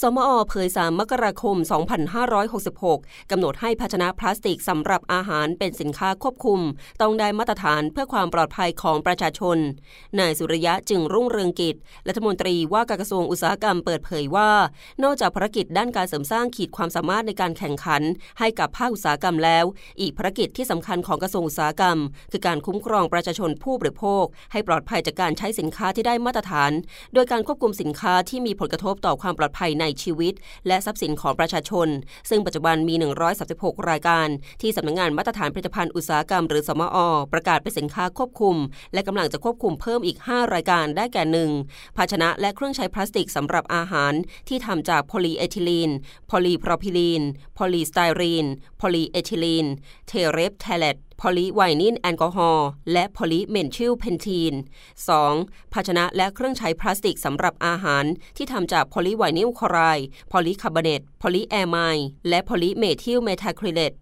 สมอเผย 3 มกราคม 2566 กำหนดให้ภาชนะพลาสติกสำหรับอาหารเป็นสินค้าควบคุม ต้องได้มาตรฐานเพื่อความปลอดภัยของประชาชน นายสุริยะจึงรุ่งเรืองกิจ รัฐมนตรีว่าการกระทรวงอุตสาหกรรมเปิดเผยว่า นอกจากภารกิจด้านการเสริมสร้างขีดความสามารถในการแข่งขัน ให้กับภาคอุตสาหกรรมแล้ว อีกภารกิจที่สำคัญของกระทรวงอุตสาหกรรม คือการคุ้มครองประชาชนผู้บริโภค ให้ปลอดภัยจากการใช้สินค้าที่ได้มาตรฐาน โดยการควบคุมสินค้าที่มีผลกระทบต่อความปลอดภัยในในชีวิต และทรัพย์สินของประชาชน ซึ่งปัจจุบันมี 136 รายการ ที่สำนักงานมาตรฐานผลิตภัณฑ์อุตสาหกรรม หรือสมอ ประกาศเป็นสินค้าควบคุม และกำลังจะควบคุมเพิ่มอีก 5 รายการได้แก่หนึ่งภาชนะและเครื่องใช้พลาสติกสำหรับอาหาร ที่ทำจากโพลีเอทิลีน โพลีโพรพิลีน โพลีสไตรีน โพลีเอทิลีน เทเรปเทเลต พอลีไวนินแอลกอฮอล์และพอลีเมทิลเพนทีน 2. ภาชนะและเครื่องใช้พลาสติกสำหรับอาหาร ที่ทำจากพอลีไวนิลคลอไรด์พอลีคาร์บอเนตพอลีเอไมด์และพอลีเมทิลเมทาคริเลต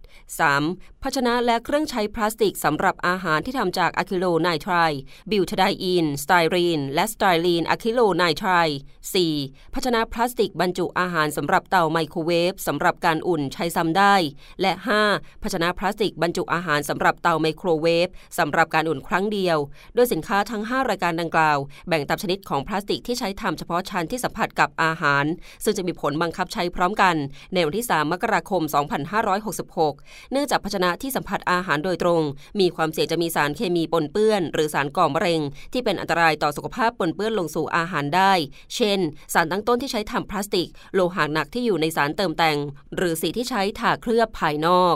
3. ภาชนะและเครื่องใช้พลาสติกสำหรับอาหารที่ทำจากอะคริโลไนไตรล์บิวทาไดอีนสไตรีน และสไตรีนอะคริโลไนไตรล์ 4. ภาชนะพลาสติกบรรจุอาหารสำหรับเตาไมโครเวฟสำหรับการอุ่นใช้ซ้ำได้ และ 5. ภาชนะพลาสติกบรรจุอาหารสำหรับหรับเตาไมโครเวฟสำหรับการอุ่นครั้งเดียว โดยสินค้าทั้ง 5 รายการดังกล่าว แบ่งตามชนิดของพลาสติกที่ใช้ทำเฉพาะชั้นที่สัมผัสกับอาหาร ซึ่งจะมีผลบังคับใช้พร้อมกัน ในวันที่ 3 มกราคม 2566 เนื่องจากภาชนะที่สัมผัสอาหารโดยตรง มีความเสี่ยงจะมีสารเคมีปนเปื้อน หรือสารก่อมะเร็ง ที่เป็นอันตรายต่อสุขภาพปนเปื้อนลงสู่อาหารได้ เช่น สารตั้งต้นที่ใช้ทำพลาสติก โลหะหนักที่อยู่ในสารเติมแต่ง หรือสีที่ใช้ทาเคลือบภายนอก